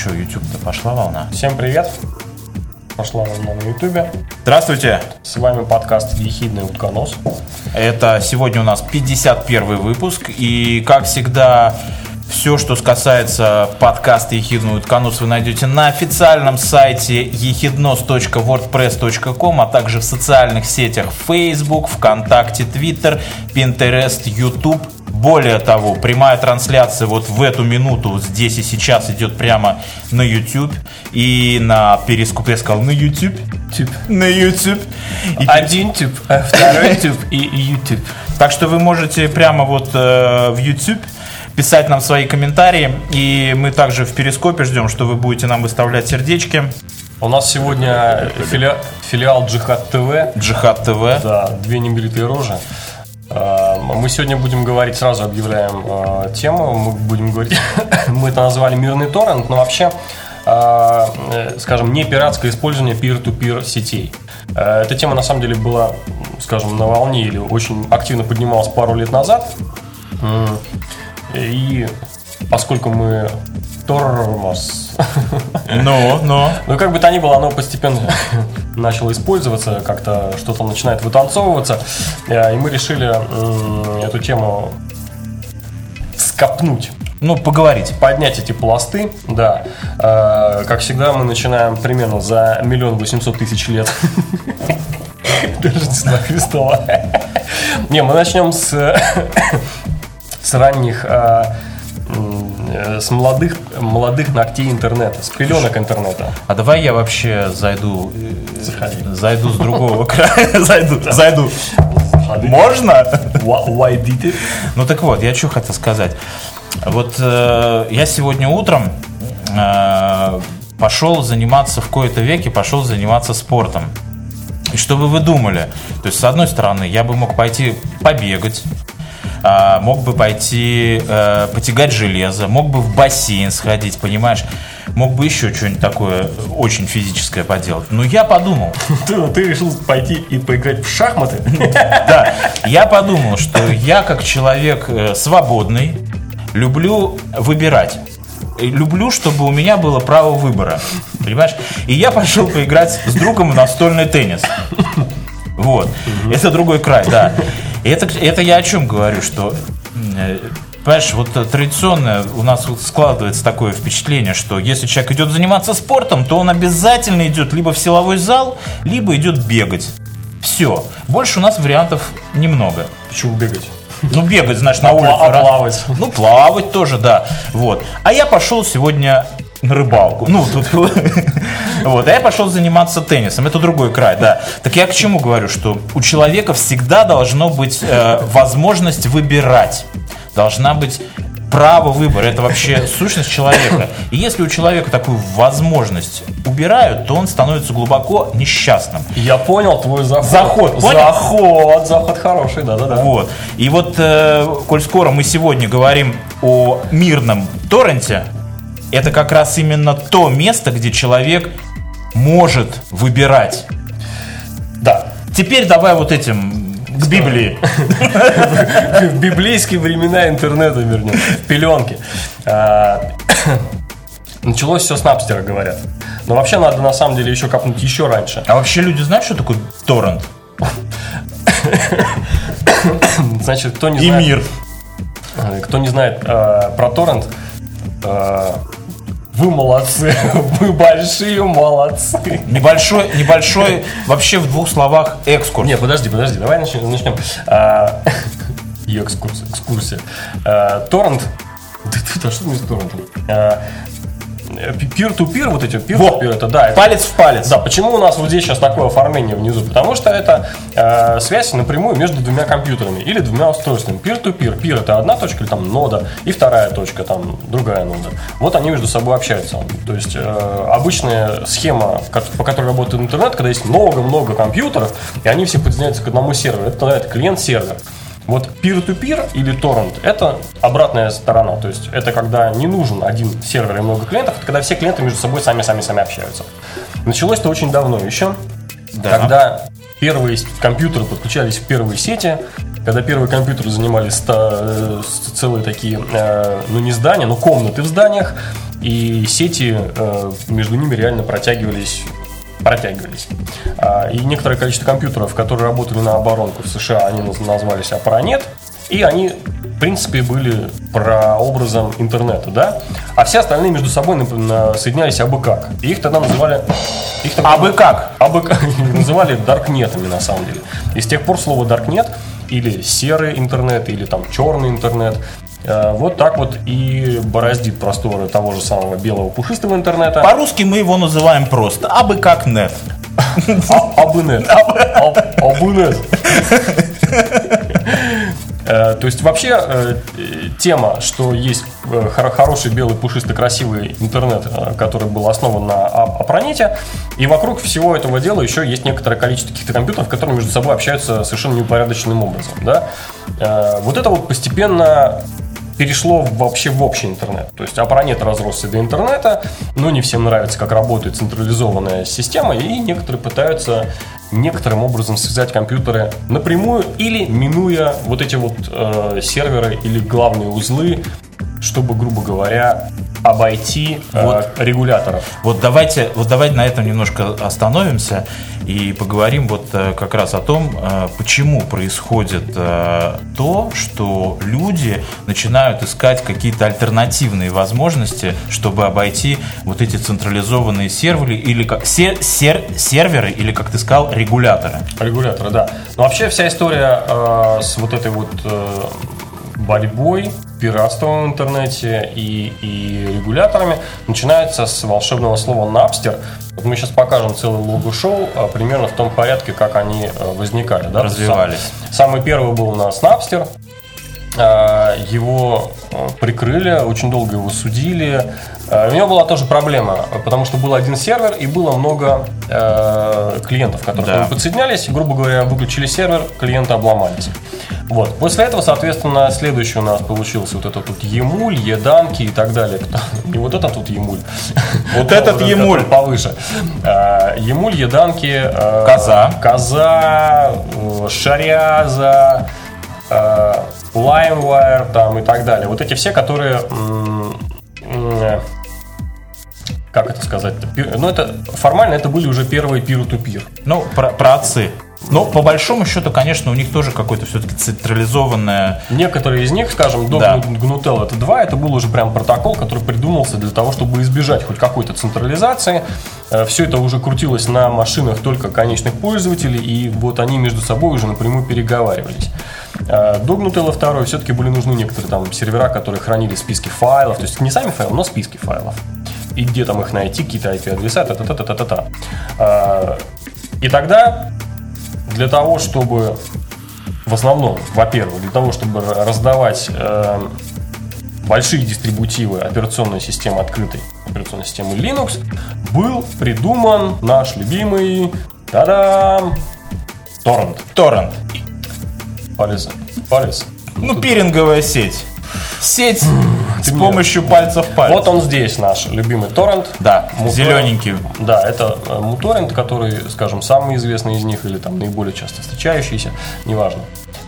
что, YouTube-то пошла волна? Всем привет! Пошла волна на Ютубе. Здравствуйте! С вами подкаст «Ехидный утконос». Это сегодня у нас 51 выпуск, и, как всегда, все, что касается подкаста «Ехидный утконос», вы найдете на официальном сайте ехиднос.wordpress.com, а также в социальных сетях Facebook, ВКонтакте, Twitter, Pinterest, YouTube – более того, прямая трансляция вот в эту минуту здесь и сейчас идет прямо на YouTube и на Перископ. Я сказал на YouTube. Тюб. На YouTube. И Один тюб, а второй тюб и YouTube. Так что вы можете прямо вот э, в YouTube писать нам свои комментарии. И мы также в Перископе ждем, что вы будете нам выставлять сердечки. У нас сегодня филиал, филиал Джихад ТВ. Джихад ТВ. Да, две небритые рожи. А, мы сегодня будем говорить, сразу объявляем э, тему, мы будем говорить, мы это назвали мирный торрент, но вообще, э, скажем, не пиратское использование peer-to-peer сетей. Эта тема на самом деле была, скажем, на волне или очень активно поднималась пару лет назад. И поскольку мы тормоз. Но, но. Ну, как бы то ни было, оно постепенно начало использоваться, как-то что-то начинает вытанцовываться. Э, и мы решили эту тему скопнуть. Ну, поговорить. Поднять эти пласты, да. Э, как всегда, мы начинаем примерно за миллион восемьсот тысяч лет Рождества Христова. Не, мы начнем с, с ранних Э, с молодых, молодых ногтей интернета, с пеленок интернета. А давай я вообще зайду, э, Заходи. зайду с другого края, зайду, зайду. Можно? Why did it? Ну так вот, я что хотел сказать. Вот э, я сегодня утром э, пошел заниматься в кои-то веке, пошел заниматься спортом. И что бы вы думали? То есть, с одной стороны, я бы мог пойти побегать, а, мог бы пойти э, потягать железо, мог бы в бассейн сходить, понимаешь? Мог бы еще что-нибудь такое очень физическое поделать. Но я подумал. Ты, ты решил пойти и поиграть в шахматы? Да. Я подумал, что я как человек э, свободный, люблю выбирать люблю, чтобы у меня было право выбора. Понимаешь? И я пошел поиграть с другом в настольный теннис. Вот. Это другой край, да. Это, это я о чем говорю, что э, Понимаешь, вот традиционно у нас складывается такое впечатление, что если человек идет заниматься спортом, то он обязательно идет либо в силовой зал, либо идет бегать. Все. Больше у нас вариантов немного. Почему бегать? Ну, бегать, знаешь, на улице. А плавать? Ну, плавать тоже, да. Вот. А я пошел сегодня на рыбалку. Ну, тут... Вот, а я пошел заниматься теннисом. Это другой край, да. Так я к чему говорю, что у человека всегда должно быть э, возможность выбирать. Должна быть право выбора. Это вообще сущность человека. И если у человека такую возможность убирают, то он становится глубоко несчастным. Я понял твой заход. Заход, понял? Заход, заход хороший, да-да-да. Вот. И вот, э, коль скоро мы сегодня говорим о мирном торренте, это как раз именно то место, где человек может выбирать. Да. Теперь давай вот этим к Библии. В библейские времена интернета вернем. В пеленке. А, началось все с Напстера, говорят. Но вообще надо на самом деле еще копнуть еще раньше. А вообще люди знают, что такое торрент? Значит, кто не И знает... мир. Кто не знает э, про торрент, э, вы молодцы, вы большие молодцы. Небольшой, небольшой, вообще в двух словах экскурс. Не, подожди, подожди, давай начнем. начнем. А, экскурс, экскурсия. А, торрент. Да, да что не торрент? А, Peer-to-peer, вот эти peer-to-peer, это да. Это, палец в палец. Да, почему у нас вот здесь сейчас такое оформление внизу? Потому что это э, связь напрямую между двумя компьютерами или двумя устройствами. Peer-to-peer. Peer это одна точка или там нода, и вторая точка, там другая нода. Вот они между собой общаются. То есть э, обычная схема, по которой работает интернет, когда есть много-много компьютеров, и они все подсоединяются к одному серверу. Это, это клиент-сервер. Вот peer-to-peer или торрент – это обратная сторона. То есть это когда не нужен один сервер и много клиентов, это когда все клиенты между собой сами-сами-сами общаются. Началось это очень давно еще, да. когда первые компьютеры подключались в первые сети, когда первые компьютеры занимали ста, э, целые такие, э, ну не здания, но комнаты в зданиях, и сети э, между ними реально протягивались протягивались. А, И некоторое количество компьютеров, которые работали на оборонку в США, они наз- назвались Апаронет, и они, в принципе, были прообразом интернета, да? А все остальные между собой соединялись абы как. И их тогда называли... Их тогда Абы как? абы как называли даркнетами на самом деле. И с тех пор слово даркнет или серый интернет, или там черный интернет, вот так вот и бороздит просторы того же самого белого пушистого интернета. По-русски мы его называем просто абы как нет. А- Абынет. А- Абынет. Э, То есть вообще э, э, тема, что есть э, хоро- хороший белый пушистый красивый интернет, э, который был основан на а- Апронете, и вокруг всего этого дела еще есть некоторое количество каких-то компьютеров, которые между собой общаются совершенно неупорядоченным образом. Да? Э, Вот это вот постепенно перешло вообще в общий интернет. То есть апронет разросся до интернета, но не всем нравится, как работает централизованная система, и некоторые пытаются некоторым образом связать компьютеры напрямую или минуя вот эти вот э, серверы или главные узлы, чтобы, грубо говоря, обойти э, Вот. регуляторов. Вот давайте, вот давайте на этом немножко остановимся и поговорим вот э, как раз о том, э, почему происходит э, то, что люди начинают искать какие-то альтернативные возможности, чтобы обойти вот эти централизованные серверы или как се- сер- серверы или как ты сказал регуляторы. Регуляторы, да. Но вообще вся история э, с вот этой вот э, борьбой, пиратством в интернете и, и регуляторами начинается с волшебного слова «напстер». Вот мы сейчас покажем целый лого-шоу а, примерно в том порядке, как они э, возникали. Да? Развивались. Сам- Самый первый был у нас «Напстер». А, Его э, прикрыли, очень долго его судили. А, У него была тоже проблема, потому что был один сервер и было много э, клиентов, которые Да. подсоединялись. И, грубо говоря, выключили сервер, клиенты обломались. Вот. После этого, соответственно, следующий у нас получился вот этот тут Емуль, Еданки и так далее. Не вот этот тут Емуль. Вот этот Емуль. повыше. А, Емуль, Еданки, э, Коза. Коза, э, Шаряза, э, LimeWire там и так далее. Вот эти все, которые как это сказать? Ну, это формально это были уже первые peer-to-peer. Ну, про, про отцы. Но по большому счету, конечно, у них тоже какое-то все-таки централизованное Некоторые из них, скажем, до Да. GNU это 2, это был уже прям протокол, который придумался для того, чтобы избежать хоть какой-то централизации. Все это уже крутилось на машинах только конечных пользователей, и вот они между собой уже напрямую переговаривались. Э, До GNU 2 все-таки были нужны некоторые там сервера, которые хранили списки файлов, то есть не сами файлы, но списки файлов. И где там их найти, какие-то IP-адреса, та-та-та-та-та-та. Э, И тогда для того, чтобы в основном, во-первых, для того, чтобы раздавать э, большие дистрибутивы операционной системы открытой операционной системы Linux, был придуман наш любимый та-дам, торрент. торрент. Палец. Палец. Ну, пиринговая сеть. Сеть с помощью пальцев пальцев. Вот он здесь, наш любимый торрент. Да, Муторрент. зелененький. Да, это э, муторрент, который, скажем, самый известный из них или там наиболее часто встречающийся, неважно.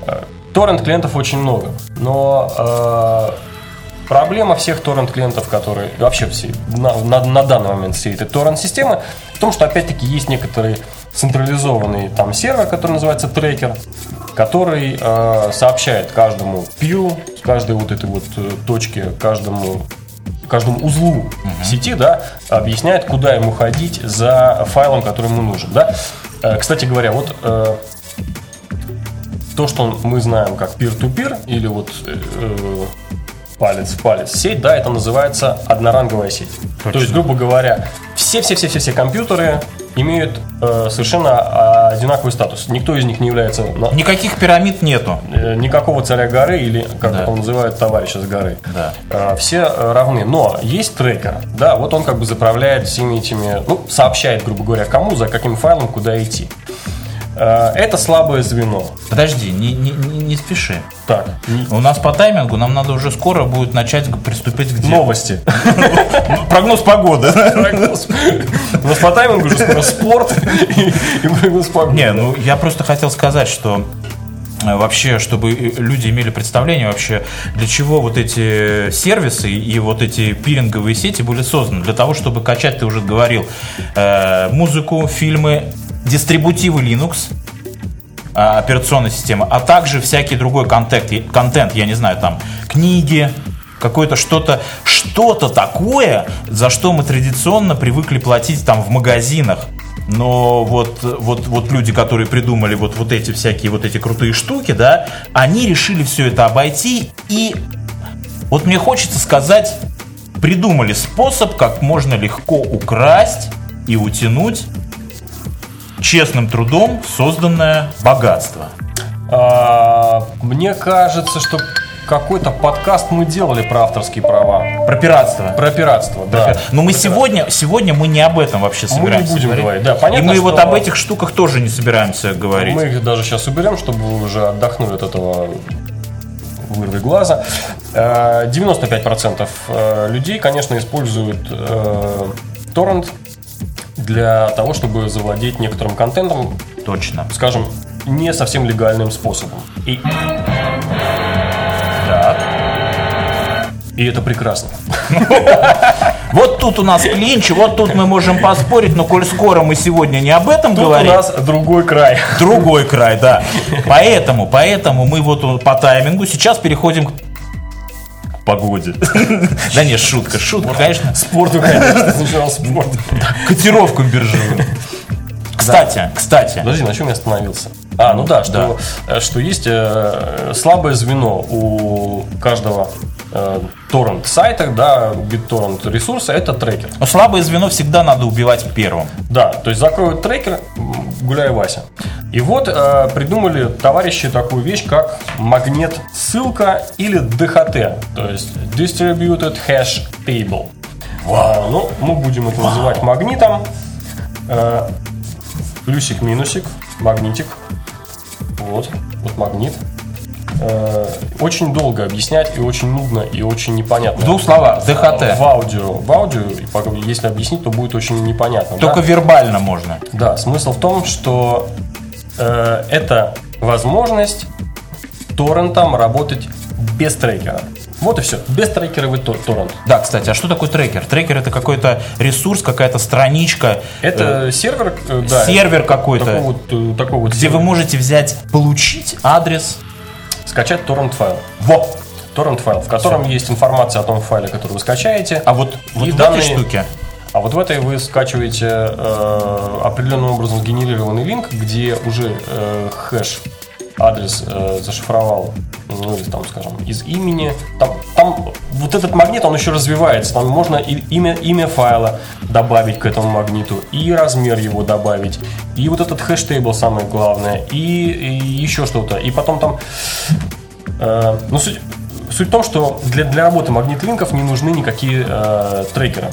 Э, Торрент клиентов очень много, но э, проблема всех торрент клиентов, которые вообще все на, на- на данный момент всей этой торрент системы, в том, что опять-таки есть некоторые централизованный там сервер, который называется трекер, который э, сообщает каждому с каждой вот этой вот э, точке, каждому каждому узлу в сети, да, объясняет, куда ему ходить за файлом, который ему нужен, да. Э, Кстати говоря, вот э, то, что мы знаем как peer-to-peer или вот э, палец в палец сеть, да, это называется одноранговая сеть. То есть, грубо говоря, все-все-все-все компьютеры имеют э, совершенно а, одинаковый статус. Никто из них не является на- Никаких пирамид нету. э, никакого царя горы или, как Да. он называет, товарища с горы. Да. Э, Все э, равны. Но есть трекер, да, вот он как бы заправляет всеми этими, ну, сообщает, грубо говоря, кому, за каким файлом, куда идти. Э, Это слабое звено. Подожди, не, не, не, спеши. Так, У нас по таймингу нам надо уже скоро будет начать приступить к делу. новости. Прогноз погоды. У нас по таймингу уже скоро спорт и прогноз погоды. Не, ну я просто хотел сказать, что э, вообще, чтобы э, люди имели представление вообще, для чего вот эти сервисы и вот эти пиринговые сети были созданы. Для того, чтобы качать, ты уже говорил, музыку, фильмы, дистрибутивы Linux, а, операционной системы, а также всякий другой контент, контент, я не знаю, там, книги, какое-то что-то, что-то такое, за что мы традиционно привыкли платить там в магазинах. Но вот, вот, вот люди, которые придумали вот, вот эти всякие вот эти крутые штуки, да, они решили все это обойти и вот мне хочется сказать, придумали способ, как можно легко украсть и утянуть честным трудом созданное богатство. А, мне кажется, что какой-то подкаст мы делали про авторские права. Про пиратство. Про пиратство, да. Но мы сегодня, сегодня мы не об этом вообще собираемся мы не будем говорить. говорить. Да, понятно, И мы что... вот об этих штуках тоже не собираемся говорить. Мы их даже сейчас уберем, чтобы вы уже отдохнули от этого вырвы глаза. 95% э, людей, конечно, используют э, торрент для того, чтобы завладеть некоторым контентом. Точно. Скажем, не совсем легальным способом. И... Так. И это прекрасно. Вот тут у нас клинч, вот тут мы можем поспорить, но коль скоро мы сегодня не об этом Тут говорим. у нас другой край. Другой край, да. Поэтому, поэтому мы вот по таймингу сейчас переходим к погоде. Да нет, шутка, шутка, конечно. Спорту, конечно, сначала спорт. Котировку биржевую. Кстати, кстати. Подожди, на чем я остановился? А, ну да, что, э, что есть э, слабое звено у каждого э, торрент сайта, да, BitTorrent ресурса, это трекер. Но слабое звено всегда надо убивать первым. Да, то есть закроют трекер, гуляй Вася. И вот э, придумали товарищи такую вещь, как магнит ссылка или DHT, то есть Distributed Hash Table. А, ну, мы будем это называть магнитом. Э, плюсик-минусик, магнитик. Вот, вот магнит. Э, очень долго объяснять и очень нудно и очень непонятно. В двух словах, В ДХТ. аудио, в аудио, и по- если объяснить, то будет очень непонятно. Только да? вербально можно. Да, смысл в том, что э, это возможность торрентам работать без трекера. Вот и все. Без трекеровый тор- торрент. Да, кстати, а что такое трекер? Трекер это какой-то ресурс, какая-то страничка, Это сервер, э, да, сервер какой-то, такой вот, э, такой вот где вы сервер. можете взять, получить адрес. скачать торрент файл. Во! Торрент файл, в котором есть информация о том файле, который вы скачаете. А вот, вот И в данные- этой штуке. А вот в этой вы скачиваете э, определенным образом сгенерированный линк, где уже э, хэш адрес э, зашифровал, ну или там, скажем, из имени. Там, там вот этот магнит, он еще развивается. Там можно и имя, имя файла добавить к этому магниту, и размер его добавить, и вот этот хэш-тейбл самое главное, и, и еще что-то. И потом там... э, ну, суть, суть в том, что для, для работы магнит-линков не нужны никакие э, трекеры.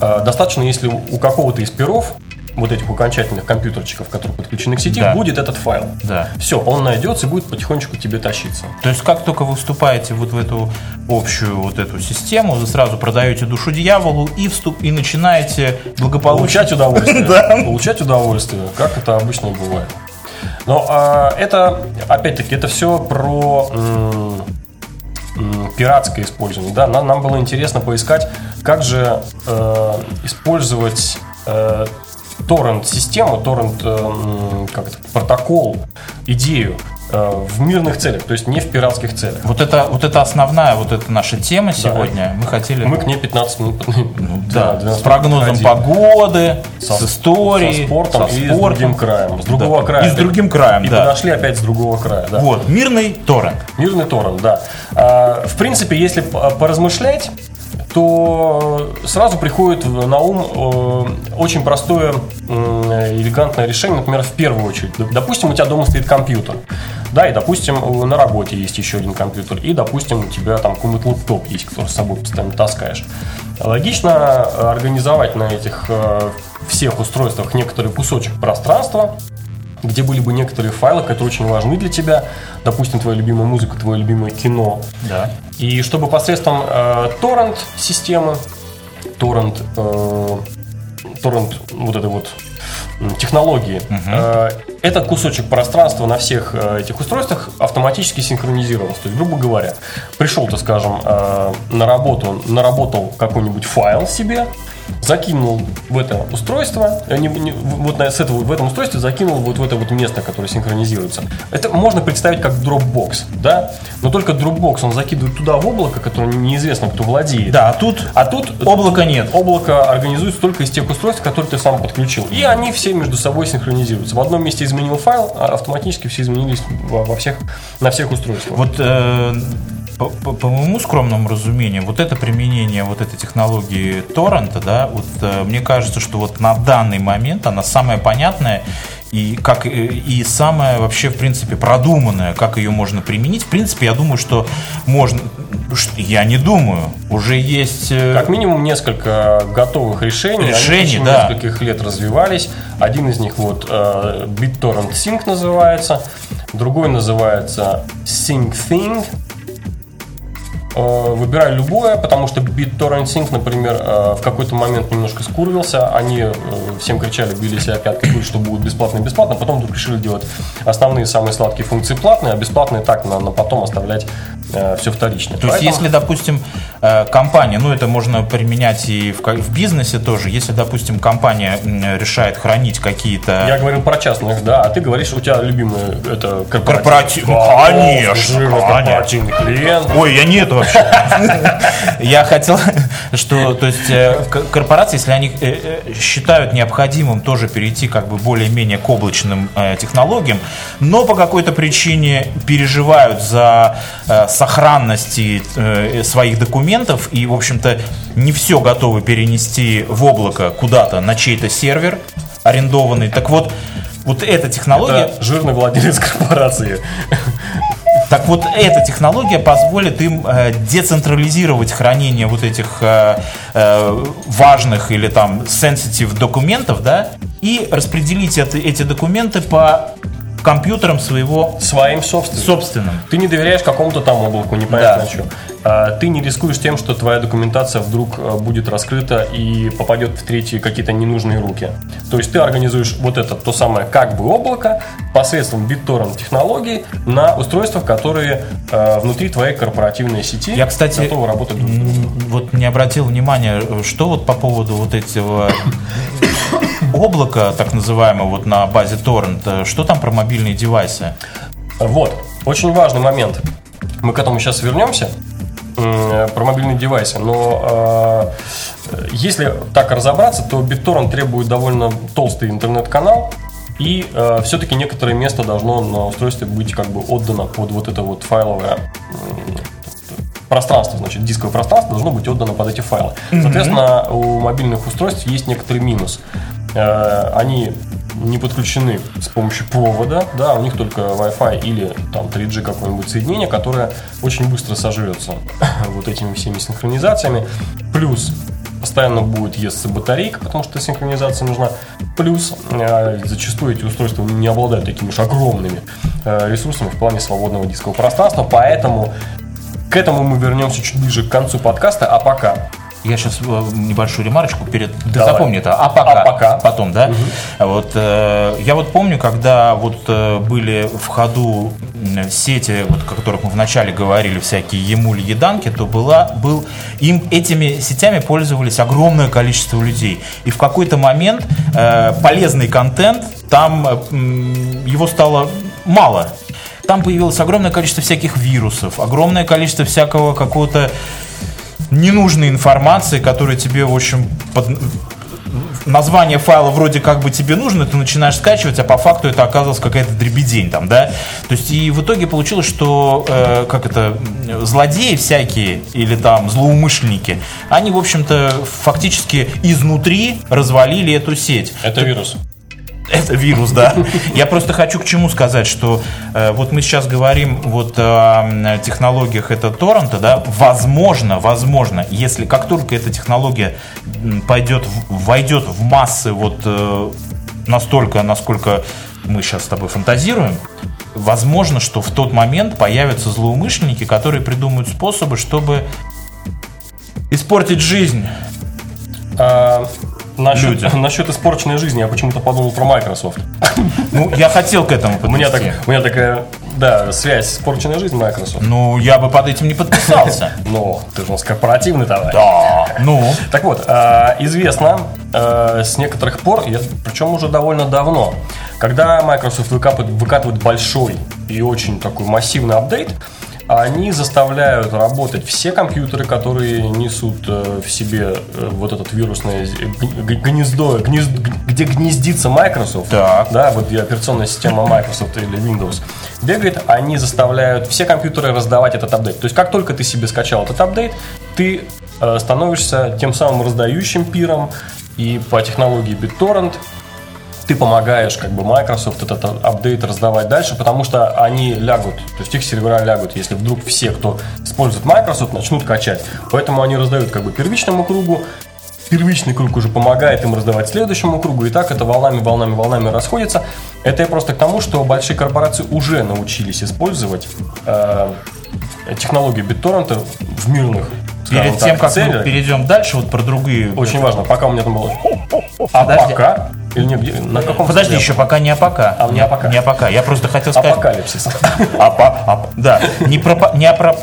Э, Достаточно, если у какого-то из перов, вот этих окончательных компьютерчиков, которые подключены к сети, Да. будет этот файл. Да. Все, он найдется и будет потихонечку тебе тащиться. То есть, как только вы вступаете вот в эту общую вот эту систему, вы сразу продаете душу дьяволу и вступ и начинаете благополучно. Получать удовольствие. Получать удовольствие, как это обычно бывает. Но а, это, опять-таки, это все про м, м, пиратское использование. Да, нам, нам было интересно поискать, как же э, использовать э, торрент-систему, торрент, э, как это, протокол, идею э, в мирных целях, то есть не в пиратских целях. Вот это, вот это основная вот эта наша тема сегодня. Мы хотели Мы к ней 15 минут Ну да, 12 с прогнозом ходили. погоды, Со- с историей, со спортом со и с спортом. другим краем. С другого Да. края. И с другим краем, И да. подошли опять с другого края, да. Вот, мирный торрент. Мирный торрент, да. А, в принципе, если п- поразмышлять, то сразу приходит на ум э, очень простое, элегантное решение, например, в первую очередь. Допустим, у тебя дома стоит компьютер, да, и, допустим, на работе есть еще один компьютер, и, допустим, у тебя там какой-нибудь лэптоп есть, который с собой постоянно таскаешь. Логично э, организовать на этих э, всех устройствах некоторый кусочек пространства, где были бы некоторые файлы, которые очень важны для тебя, допустим, твоя любимая музыка, твое любимое кино, Да. и чтобы посредством э, торрент-системы, торрент, э, торрент вот этой вот технологии. Э, этот кусочек пространства на всех э, этих устройствах автоматически синхронизировался. То есть, грубо говоря, пришел ты, скажем, э, на работу, наработал какой-нибудь файл себе, закинул в это устройство, не, не, вот на, с этого, в этом устройстве закинул вот в это вот место, которое синхронизируется. Это можно представить как Dropbox, да? Но только Dropbox он закидывает туда в облако, которое неизвестно, кто владеет. Да, а тут, А тут облака нет. Облако организуется только из тех устройств, которые ты сам подключил. И они все между собой синхронизируются. В одном месте изменил файл, а автоматически все изменились во, во всех, на всех устройствах. Вот э, по, по- по моему скромному разумению, вот это применение вот этой технологии торрента, да, вот э, мне кажется, что вот на данный момент она самая понятная и как э, и самая вообще в принципе продуманная, как ее можно применить. В принципе, я думаю, что можно. Я не думаю, уже есть. э, Как минимум несколько готовых решений. Решений, Они да. нескольких лет развивались. Один из них вот э, BitTorrent Sync называется. Другой называется SyncThing. Э, Выбирай любое, потому что BitTorrent Sync, например, э, в какой-то момент немножко скурвился. Они э, всем кричали, били себя пяткой, говорили, что будут бесплатно-бесплатно. Потом вдруг решили делать основные самые сладкие функции платные, а бесплатные так на, на потом оставлять все вторичное. То есть, Поэтому- если, допустим, э, компания, ну это можно применять и в, в бизнесе тоже, если, допустим, компания решает хранить какие-то Я говорил про частных, да, а ты говоришь, у тебя любимый это Корпоратив- корпоративный. ну, конечно, конечно. корпоративный клиент. Ой, я нет вообще. Я хотел, что, то есть, э, корпорации, если они э, э, считают необходимым тоже перейти как бы более-менее к облачным технологиям, но по какой-то причине переживают за сохранности э, своих документов и, в общем-то, не все готовы перенести в облако куда-то на чей-то сервер арендованный. Так вот, вот эта технология... Это жирный владелец корпорации. Так вот, эта технология позволит им э, децентрализировать хранение вот этих э, э, важных или там sensitive документов, да, и распределить это- эти документы по компьютерам своего Своим собственным. собственным. Ты не доверяешь какому-то там облаку, непонятно Да. что. А, Ты не рискуешь тем, что твоя документация вдруг э, будет раскрыта и попадет в третьи какие-то ненужные руки. То есть ты организуешь вот это то самое как бы облако посредством BitTorrent технологии на устройствах, которые э, внутри твоей корпоративной сети Я, кстати, готовы работать друг с другом. вот не обратил внимания, что вот по поводу вот этого облака, так называемого, вот на базе торрент, что там про мобильные девайсы? Вот, очень важный момент. Мы к этому сейчас вернемся про мобильные девайсы, но э, если так разобраться, то BitTorrent требует довольно толстый интернет-канал, и все-таки некоторое место должно на устройстве быть как бы отдано под вот это вот файловое пространство, значит, дисковое пространство должно быть отдано под эти файлы. Соответственно, у мобильных устройств есть некоторый минус. Э, Они не подключены с помощью провода, да, у них только Wi-Fi или там 3G какое-нибудь соединение, которое очень быстро сожрется вот этими всеми синхронизациями. Плюс постоянно будет есться батарейка, потому что синхронизация нужна. Плюс э, зачастую эти устройства не обладают такими уж огромными э, ресурсами в плане свободного дискового пространства, поэтому к этому мы вернемся чуть ближе к концу подкаста, а пока Я сейчас небольшую ремарочку перед. Давай. запомни это. А пока. А пока. Потом, да. Вот э, я вот помню, когда вот э, были в ходу сети, вот, о которых мы вначале говорили, всякие емули, еданки, то была был им этими сетями пользовались огромное количество людей. И в какой-то момент э, полезный контент там э, его стало мало. Там появилось огромное количество всяких вирусов, огромное количество всякого какого-то ненужной информации, которая тебе, в общем, под... название файла вроде как бы тебе нужно, ты начинаешь скачивать, а по факту это оказалась какая-то дребедень там, да? То есть и в итоге получилось, что э, как это, злодеи всякие или там злоумышленники, они, в общем-то, фактически изнутри развалили эту сеть. это вирус. Это вирус, да. Я просто хочу к чему сказать, что э, вот мы сейчас говорим вот о технологиях это торрента, да, возможно, возможно, если как только эта технология пойдет, войдет в массы вот э, настолько, насколько мы сейчас с тобой фантазируем, возможно, что в тот момент появятся злоумышленники, которые придумают способы, чтобы испортить жизнь. А, Насчет, людям. насчет испорченной жизни я почему-то подумал про Microsoft. Ну, я хотел к этому У меня, так, подвести. у меня такая, да, связь испорченная жизнь Microsoft. Ну, я бы под этим не подписался. Но ты же у нас корпоративный товарищ. Да. Ну, Так вот, э, известно э, с некоторых пор, причем уже довольно давно, когда Microsoft выкатывает большой и очень такой массивный апдейт, они заставляют работать все компьютеры, которые несут э, в себе э, вот этот вирусное г- гнездо, гнезд- где гнездится Microsoft, Так. да, вот операционная система Microsoft или Windows бегает, они заставляют все компьютеры раздавать этот апдейт. То есть, как только ты себе скачал этот апдейт, ты э, становишься тем самым раздающим пиром, и по технологии BitTorrent ты помогаешь как бы Microsoft этот апдейт раздавать дальше, потому что они лягут, то есть их сервера лягут, если вдруг все, кто использует Microsoft, начнут качать. Поэтому они раздают как бы первичному кругу, первичный круг уже помогает им раздавать следующему кругу, и так это волнами, волнами, волнами расходится. Это я просто к тому, что большие корпорации уже научились использовать э, технологию BitTorrent в мирных перед так, тем, как мы целях. перейдем дальше, вот про другие... Очень важно, пока у меня там было... А Подожди. пока? Или не, где- на каком Подожди, еще пока не апока. А, не апока. Не апока. Я просто хотел сказать... Апокалипсис. Апа, ап- да, не про, не про.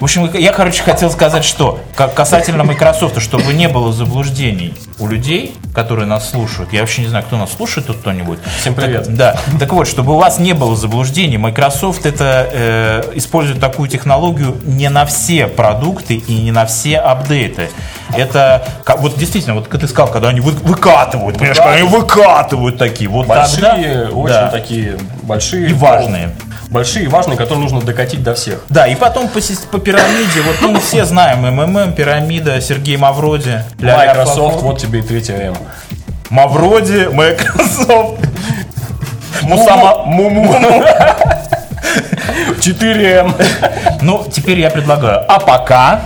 В общем, я, короче, хотел сказать, что касательно Microsoft, чтобы не было заблуждений у людей, которые нас слушают. Я вообще не знаю, кто нас слушает тут кто-нибудь. Всем привет. Так, да. Так вот, чтобы у вас не было заблуждений, Microsoft это э, использует такую технологию не на все продукты и не на все апдейты. Это вот действительно, вот как ты сказал, когда они вы- выкатывают, понимаешь, когда они выкатывают такие, вот Большие, тогда- очень да. такие большие. И важные. Большие важные, которые нужно докатить до всех. Да, и потом по, по пирамиде, вот ну, мы все знаем, МММ, пирамида, Сергей Мавроди, Microsoft, вот тебе и третья М. Мавроди, Microsoft, Мусама, Муму. 4М. Ну, теперь я предлагаю, а пока,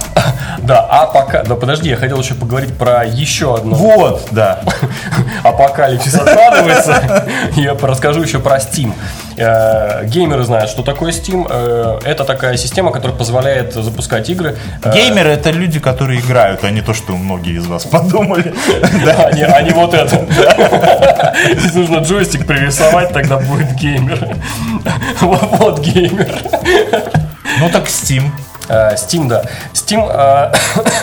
Да, а пока... Да подожди, я хотел еще поговорить про еще одно. вот, да, Апокалипсис откладывается. Я расскажу еще про Steam. Э, Геймеры знают, что такое Steam. Э, Это такая система, которая позволяет запускать игры. Э, геймеры это люди, которые играют, а не то, что многие из вас подумали. Да, не вот это. Нужно джойстик пририсовать, тогда будет геймер. Вот геймер. Ну так Steam. Э, Steam, да. Steam э,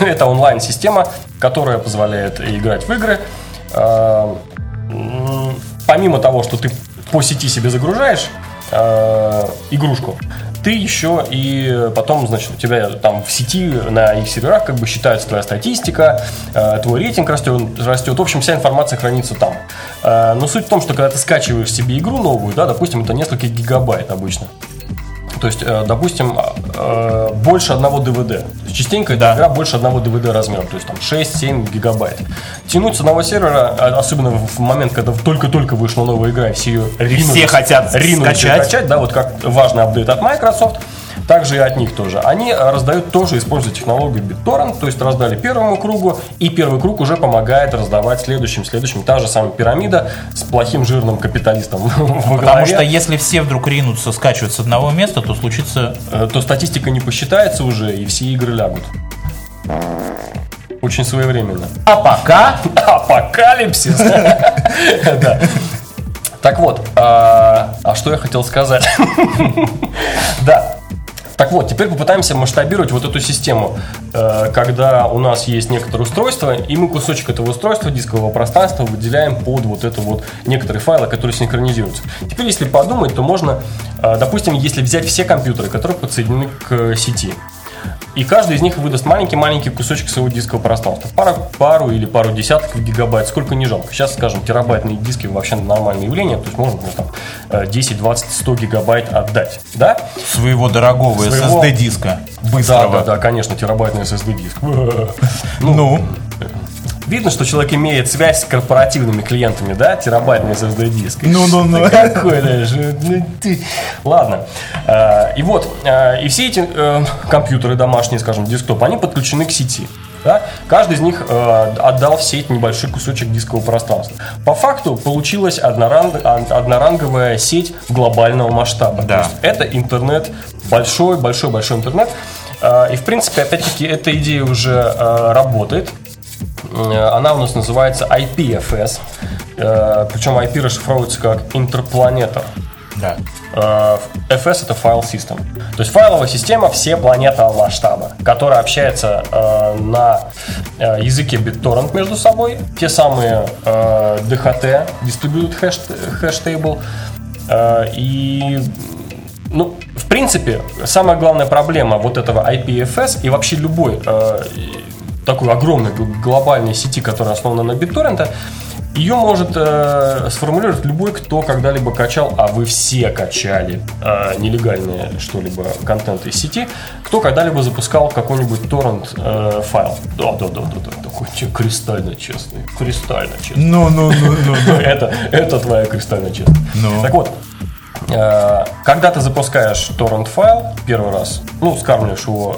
это онлайн-система, которая позволяет играть в игры. Э, Помимо того, что ты по сети себе загружаешь игрушку, ты еще и потом, значит, у тебя там в сети на их серверах как бы считается твоя статистика, твой рейтинг растет, растет. В общем, вся информация хранится там. Но суть в том, что когда ты скачиваешь себе игру новую, да, допустим, это несколько гигабайт обычно. То есть, допустим, э, больше одного DVD. Частенько Да. игра больше одного DVD размера, то есть там 6-7 гигабайт. Тянуть с одного сервера, а- особенно в момент, когда только-только вышла новая игра, все ее ринулись, все хотят ринулись скачать. качать, да, вот как важный апдейт от Microsoft, также и от них тоже. Они э, раздают тоже, используя технологию BitTorrent, то есть раздали первому кругу, и первый круг уже помогает раздавать следующим, следующим. Та же самая пирамида с плохим жирным капиталистом Потому что если все вдруг ринутся скачивать с одного места, то случится... Э, то статистика не посчитается уже, и все игры лягут. Очень своевременно. А пока... Апокалипсис! Так вот, а а что я хотел сказать? Да. Так вот, теперь попытаемся масштабировать вот эту систему, Э, когда у нас есть некоторое устройство, и мы кусочек этого устройства, дискового пространства выделяем под вот это вот некоторые файлы, которые синхронизируются. Теперь, если подумать, то можно, э, допустим, если взять все компьютеры, которые подсоединены к сети, и каждый из них выдаст маленький-маленький кусочек своего дискового пространства. Пару, пару или пару десятков гигабайт, сколько не жалко. Сейчас, скажем, терабайтные диски вообще нормальное явление, то есть можно ну, там, э, 10, 20, 100 гигабайт отдать. Да? Своего дорогого Своего- SSD-диска. Да, Быстрого. да, да, конечно, терабайтный SSD диск. Ну, Видно, что человек имеет связь с корпоративными клиентами, да? Терабайтный SSD диск. Ну-ну-ну. Какой даже. ну ты. Ладно. Э, И вот, э, и все эти э, компьютеры домашние, скажем, десктоп, они подключены к сети. Да? Каждый из них э, отдал в сеть небольшой кусочек дискового пространства. По факту получилась одноран- од- одноранговая сеть глобального масштаба. Да. То есть это интернет, большой, большой, большой интернет. Э, И, в принципе, опять-таки, эта идея уже э, работает. Э, Она у нас называется IPFS. Э, Причем IP расшифровывается как Interplanetar. Да. Э, FS это файл систем. То есть файловая система всепланетного масштаба, которая общается э, на э, языке BitTorrent между собой. Те самые э, DHT, Distributed Hash, hash Table. Э, и ну, в принципе, самая главная проблема вот этого IPFS и вообще любой э, такой огромной гл- глобальной сети, которая основана на BitTorrent, ее может э, сформулировать любой, кто когда-либо качал, а вы все качали э, нелегальные что-либо контент из сети, кто когда-либо запускал какой-нибудь торрент э, файл. Да, да, да, да, да, такой кристально честный, кристально честный. Ну, ну, ну, ну, ну. Это, это твоя кристально честность. Ну. Так вот, э, когда ты запускаешь торрент файл первый раз, ну, скармливаешь его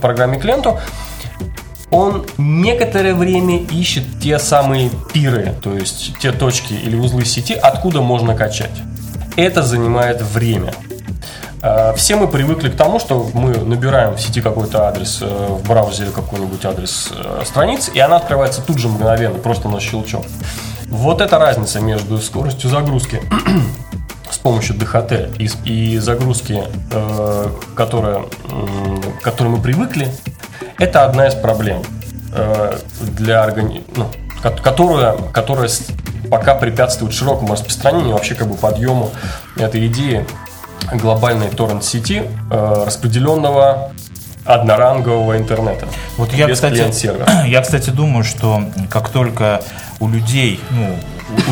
программе клиенту, он некоторое время ищет те самые пиры, то есть те точки или узлы сети, откуда можно качать. Это занимает время. Э, Все мы привыкли к тому, что мы набираем в сети какой-то адрес, э, в браузере какой-нибудь адрес э, страницы, и она открывается тут же мгновенно, просто на щелчок. Вот эта разница между скоростью загрузки с помощью DHT и, и загрузки, э, которая, м, к которой мы привыкли, это одна из проблем э, для органи... ну, ко- которая, которая пока препятствует широкому распространению, вообще как бы подъему этой идеи глобальной торрент-сети, э, распределенного однорангового интернета. Вот я, кстати, я, кстати, думаю, что как только у людей, ну,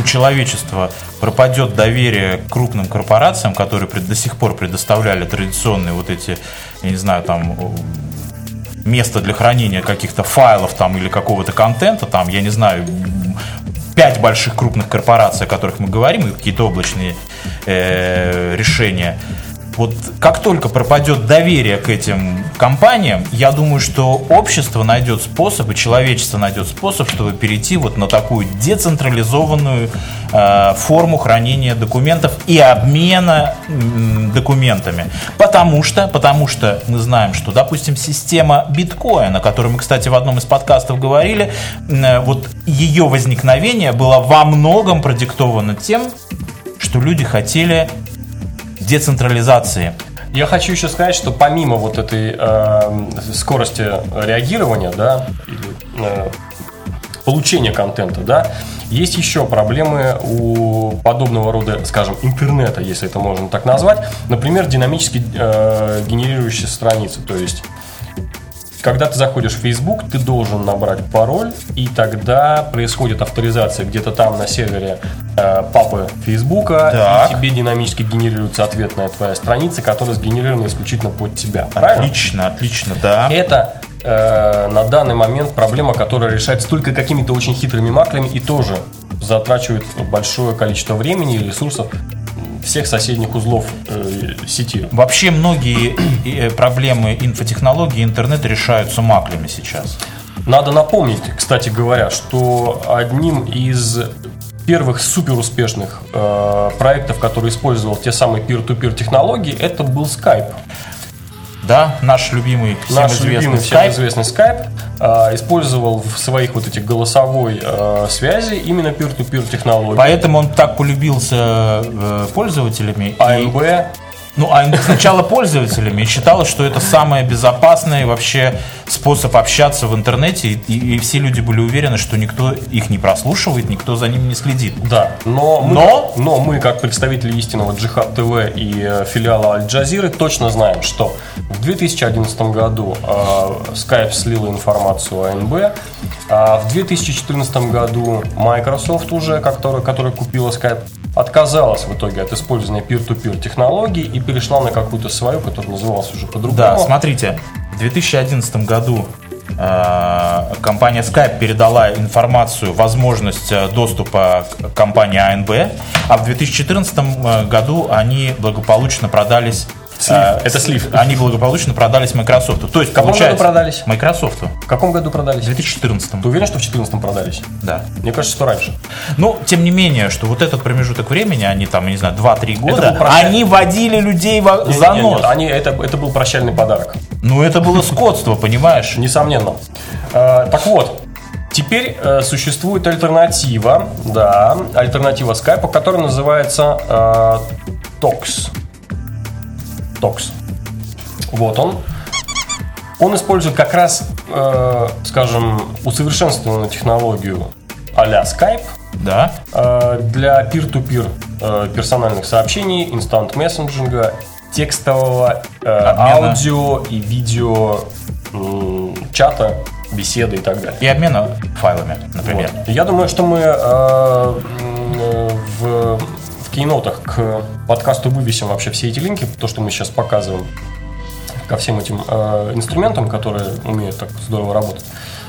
у- человечества пропадет доверие к крупным корпорациям, которые до сих пор предоставляли традиционные вот эти, я не знаю, там место для хранения каких-то файлов там или какого-то контента, там, я не знаю, пять больших крупных корпораций, о которых мы говорим, и какие-то облачные э, решения. Вот как только пропадет доверие к этим компаниям, я думаю, что общество найдет способ, и человечество найдет способ, чтобы перейти вот на такую децентрализованную э, форму хранения документов и обмена м, документами. Потому что, потому что мы знаем, что, допустим, система биткоина, о которой мы, кстати, в одном из подкастов говорили, э, вот ее возникновение было во многом продиктовано тем, что люди хотели децентрализации. Я хочу еще сказать, что помимо вот этой э, скорости реагирования, да, или э, получения контента, да, есть еще проблемы у подобного рода, скажем, интернета, если это можно так назвать. Например, динамически э, генерирующие страницы. То есть, когда ты заходишь в Facebook, ты должен набрать пароль, и тогда происходит авторизация где-то там на сервере э, папы Фейсбука, Так. и тебе динамически генерируется ответная твоя страница, которая сгенерирована исключительно под тебя. Правильно? Отлично, отлично, да. Это э, на данный момент проблема, которая решается только какими-то очень хитрыми маклями и тоже затрачивает большое количество времени и ресурсов всех соседних узлов э, сети. Вообще многие э, проблемы инфотехнологий и интернета решаются маклями сейчас. Надо напомнить, кстати говоря, что одним из первых супер успешных э, проектов, который использовал те самые peer-to-peer технологии, это был Skype. Да, наш любимый, всем Наш известный любимый, всем Skype. известный Skype э, использовал в своих вот этих голосовой э, связи именно peer-to-peer технологии. Поэтому он так полюбился э, пользователями. АМБ Ну, а сначала пользователями и считалось, что это самый безопасный вообще способ общаться в интернете, и, и- и все люди были уверены, что никто их не прослушивает, никто за ними не следит. Да, но мы, Но? но мы, как представители истинного Джихад ТВ и э, филиала Аль-Джазиры, точно знаем, что в 2011 году э, Skype слил информацию о АНБ, а в 2014 году Microsoft уже, которая, которая купила Skype, отказалась в итоге от использования peer-to-peer технологий и перешла на какую-то свою, которая называлась уже по-другому. Да, смотрите, в 2011 году э, компания Skype передала информацию, возможность э, доступа к компании АНБ, а в 2014 э, году они благополучно продались Слив. э, Это слив. Они благополучно продались Microsoft. То есть, В каком году продались? Microsoft. В каком году продались? В 2014. Ты уверен, что в 2014 продались? Да. Мне кажется, что раньше. Ну, тем не менее, что вот этот промежуток времени, они там, я не знаю, 2-3 года, они водили людей во- за Нет, нос. нет, они, это, это был прощальный подарок. Ну, это было скотство, понимаешь? Несомненно. Э, так вот, Теперь э, существует альтернатива, да, альтернатива скайпа, которая называется э, Tox. Tox. Вот он. Он использует как раз, э, скажем, усовершенствованную технологию а-ля Skype Да. э, для peer-to-peer э, персональных сообщений, инстант мессенджинга, текстового, э, Обмена. аудио и видео м, чата, беседы и так далее. И обмена файлами, например. Вот. Я думаю, что мы э, э, в кейнотах к подкасту вывесим вообще все эти линки, то, что мы сейчас показываем ко всем этим э, инструментам, которые умеют так здорово работать.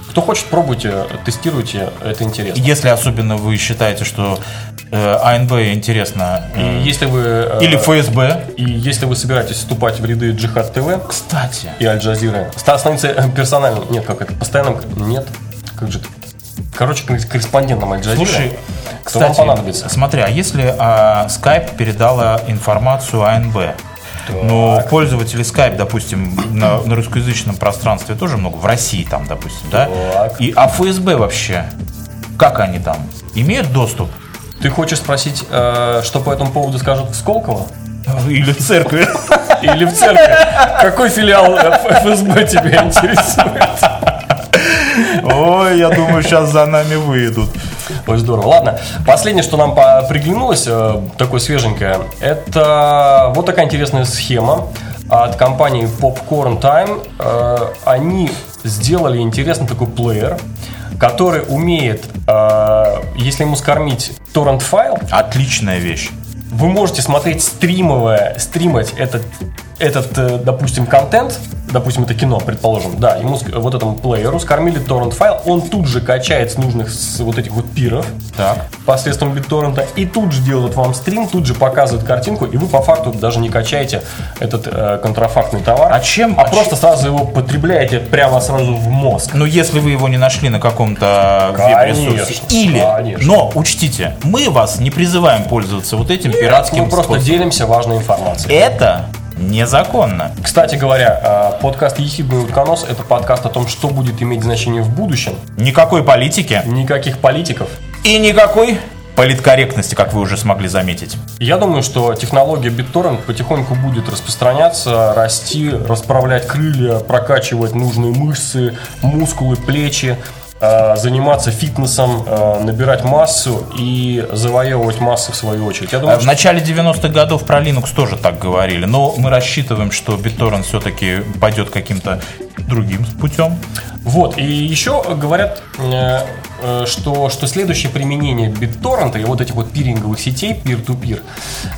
Кто хочет, пробуйте, тестируйте, это интересно. Если особенно вы считаете, что э, АНБ интересно, И э, если вы э, или ФСБ. и если вы собираетесь вступать в ряды Джихад ТВ Кстати, и Аль Джазиры, ста- становиться э, персональным, нет, как это, постоянным, нет, как же это, короче, кор- корреспондентом Аль Джазиры, слушай, кто вам кстати, понадобится. смотри, а если а, Skype передала информацию АНБ, но пользователи Skype, допустим, на, на русскоязычном пространстве тоже много, в России там, допустим, да? Так. И, а ФСБ вообще, как они там? Имеют доступ? Ты хочешь спросить, э, что по этому поводу скажут в Сколково? Или в церкви? Или в церкви? Какой филиал э, ФСБ тебя интересует? Ой, я думаю, сейчас за нами выйдут. Ой, здорово. Ладно, последнее, что нам приглянулось, э, такое свеженькое, это вот такая интересная схема от компании Popcorn Time. Э, Они сделали интересный такой плеер, который умеет, э, если ему скормить торрент-файл, Отличная вещь. вы можете смотреть стримовое, стримать этот, этот, э, допустим, контент, допустим, это кино, предположим, да, ему вот этому плееру скормили торрент файл, он тут же качает с нужных с вот этих вот пиров Так. посредством битторрента и тут же делает вам стрим, тут же показывает картинку, и вы по факту даже не качаете этот э, контрафактный товар, А чем- а а просто сразу его потребляете прямо сразу в мозг. Ну, если вы его не нашли на каком-то веб-ресурсе. Или, конечно. но учтите, мы вас не призываем пользоваться вот этим Мы пиратским просто способом. делимся важной информацией. Это незаконно. Кстати говоря, э, подкаст «Ехидный утконос» — это подкаст о том, что будет иметь значение в будущем. Никакой политики Никаких политиков. и никакой политкорректности, как вы уже смогли заметить. Я думаю, что технология BitTorrent потихоньку будет распространяться, расти, расправлять крылья, прокачивать нужные мышцы, мускулы, плечи, заниматься фитнесом, э, набирать массу и завоевывать массы в свою очередь. Я Э, думаю, В что начале 90-х годов про Linux тоже так говорили, но мы рассчитываем, что BitTorrent все-таки пойдет каким-то другим путем. Вот, и еще говорят, э, э, что, что следующее применение BitTorrent и вот этих вот пиринговых сетей, peer-to-peer,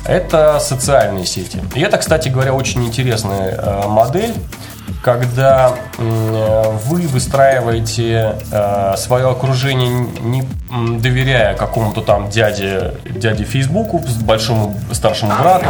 это социальные сети. И это, кстати говоря, очень интересная э, модель, когда вы выстраиваете э, свое окружение, не доверяя какому-то там дяде, дяде Фейсбуку, большому старшему брату,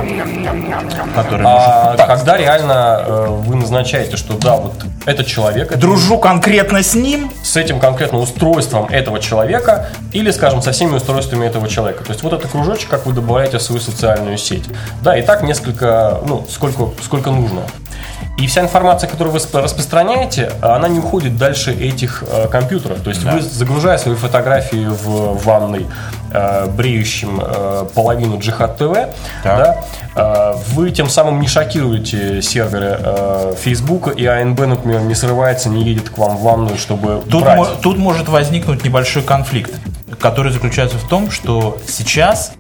Который а может... Когда реально э, вы назначаете, что да, вот этот человек, это дружу конкретно с ним, с этим конкретно устройством этого человека или, скажем, со всеми устройствами этого человека. То есть вот этот кружочек, как вы добавляете в свою социальную сеть. Да, и так несколько, ну, сколько, сколько нужно. И вся информация, которую вы сп- распространяете, она не уходит дальше этих э, компьютеров. То есть Да. вы, загружая свои фотографии в ванной, э, бреющим э, половину Джихад ТВ, да, э, вы тем самым не шокируете серверы э, Facebook, и АНБ, например, не срывается, не едет к вам в ванную, чтобы Тут, брать. мо- тут может возникнуть небольшой конфликт, который заключается в том, что сейчас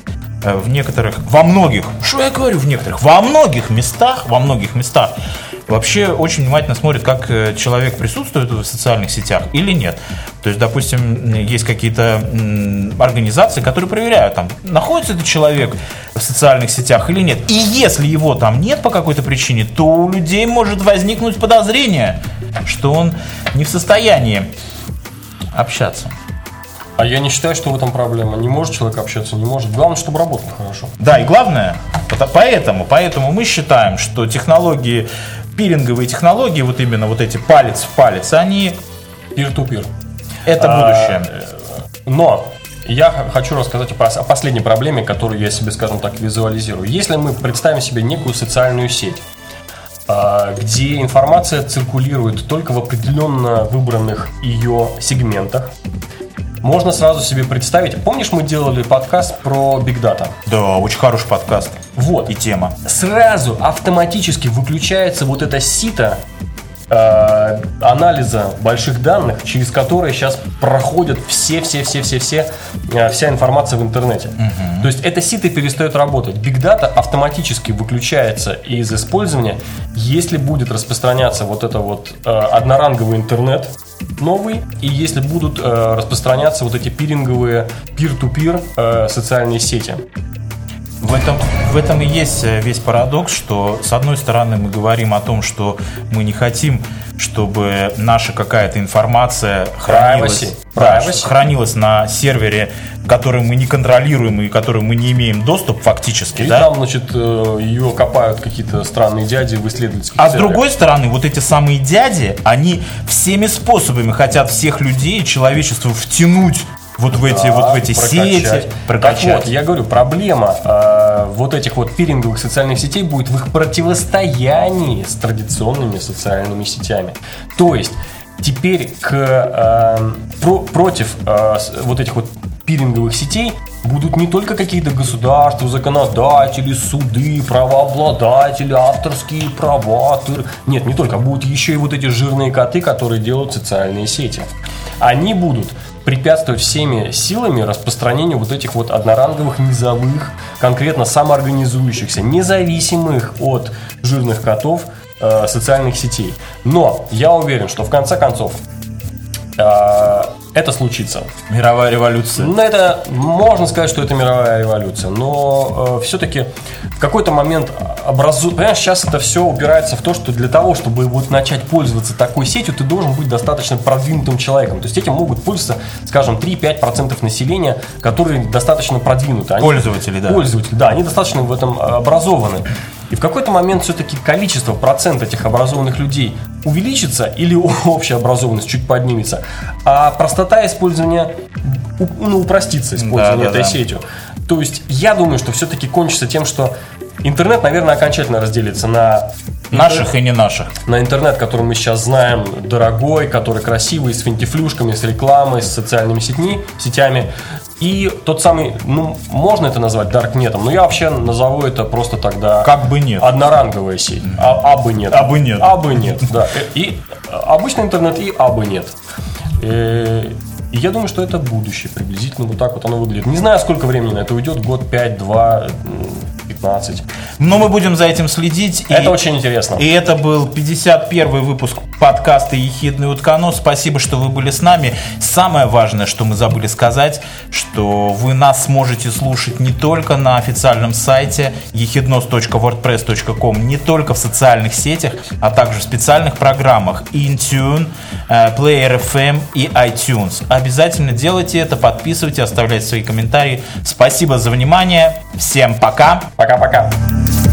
в некоторых, во многих, что я говорю в некоторых, во многих местах, во многих местах вообще очень внимательно смотрят, как э, человек присутствует в социальных сетях или нет. То есть, допустим, есть какие-то организации, которые проверяют, там, находится этот человек в социальных сетях или нет. И если его там нет по какой-то причине, то у людей может возникнуть подозрение, что он не в состоянии общаться. А я не считаю, что в этом проблема. Не может человек общаться, не может. Главное, чтобы работало хорошо. Да, и главное, поэтому, поэтому мы считаем, что технологии, пиринговые технологии, вот именно вот эти палец в палец, они Пир-ту-пир. это А, будущее. Но я хочу рассказать о последней проблеме, которую я себе, скажем так, визуализирую. Если мы представим себе некую социальную сеть, а, где информация циркулирует только в определенно выбранных ее сегментах. Можно сразу себе представить. Помнишь, мы делали подкаст про Big Data? Да, очень хороший подкаст. Вот. И тема. Сразу автоматически выключается вот это сито э, анализа больших данных, через которые сейчас проходят все-все-все-все-все э, вся информация в интернете. Угу. То есть это сито перестает работать. Big Data автоматически выключается из использования, если будет распространяться вот это вот э, одноранговый интернет новый, и если будут э, распространяться вот эти пиринговые peer-to-peer э, социальные сети. В этом, в этом и есть э, весь парадокс, что с одной стороны мы говорим о том, что мы не хотим, чтобы наша какая-то информация хранилась, да, хранилась на сервере, который мы не контролируем и который мы не имеем доступ фактически. И да? там, значит, э, ее копают какие-то странные дяди в исследовательских А серверах. с другой стороны, вот эти самые дяди, они всеми способами хотят всех людей, человечество втянуть вот в эти, вот в эти прокачать. сети. Прокачать. Так вот, я говорю, проблема э, вот этих вот пиринговых социальных сетей будет в их противостоянии с традиционными социальными сетями. То есть теперь к, э, про, против э, вот этих вот пиринговых сетей будут не только какие-то государства, законодатели, суды, правообладатели, авторские права. Нет, не только. Будут еще и вот эти жирные коты, которые делают социальные сети. Они будут препятствовать всеми силами распространению вот этих вот одноранговых, низовых, конкретно самоорганизующихся, независимых от жирных котов э, социальных сетей. Но я уверен, что в конце концов э, это случится. Мировая революция. Ну, это можно сказать, что это мировая революция, но э, все-таки в какой-то момент образу... Понимаешь, сейчас это все упирается в то, что для того, чтобы вот начать пользоваться такой сетью, ты должен быть достаточно продвинутым человеком. То есть этим могут пользоваться, скажем, 3-5% населения, которые достаточно продвинуты. Они... Пользователи, да. Пользователи, да, они достаточно в этом образованы. И в какой-то момент все-таки количество, процент этих образованных людей увеличится или общая образованность чуть поднимется, а простота использования ну, упростится использование да, этой да, сетью. То есть я думаю, что все-таки кончится тем, что интернет, наверное, окончательно разделится на Наших и не наших. На интернет, который мы сейчас знаем, дорогой, который красивый, с финтифлюшками, с рекламой, с социальными сетьми, сетями. И тот самый, ну, можно это назвать даркнетом, но я вообще назову это просто тогда... Как бы нет. Одноранговая сеть. А, а бы нет. А бы нет. А бы нет, да. И обычный интернет, и а бы нет. Э, и я думаю, что это будущее приблизительно вот так вот оно выглядит. Не знаю, сколько времени на это уйдет, год, пять, два, 15. Но мы будем за этим следить. Это и, очень интересно. И это был 51 выпуск подкаста «Ехидный утконос». Спасибо, что вы были с нами. Самое важное, что мы забыли сказать, что вы нас сможете слушать не только на официальном сайте ехиднос.wordpress.com, не только в социальных сетях, а также в специальных программах Intune, э, Player FM и iTunes. Обязательно делайте это, подписывайте, оставляйте свои комментарии. Спасибо за внимание. Всем пока. Пока-пока.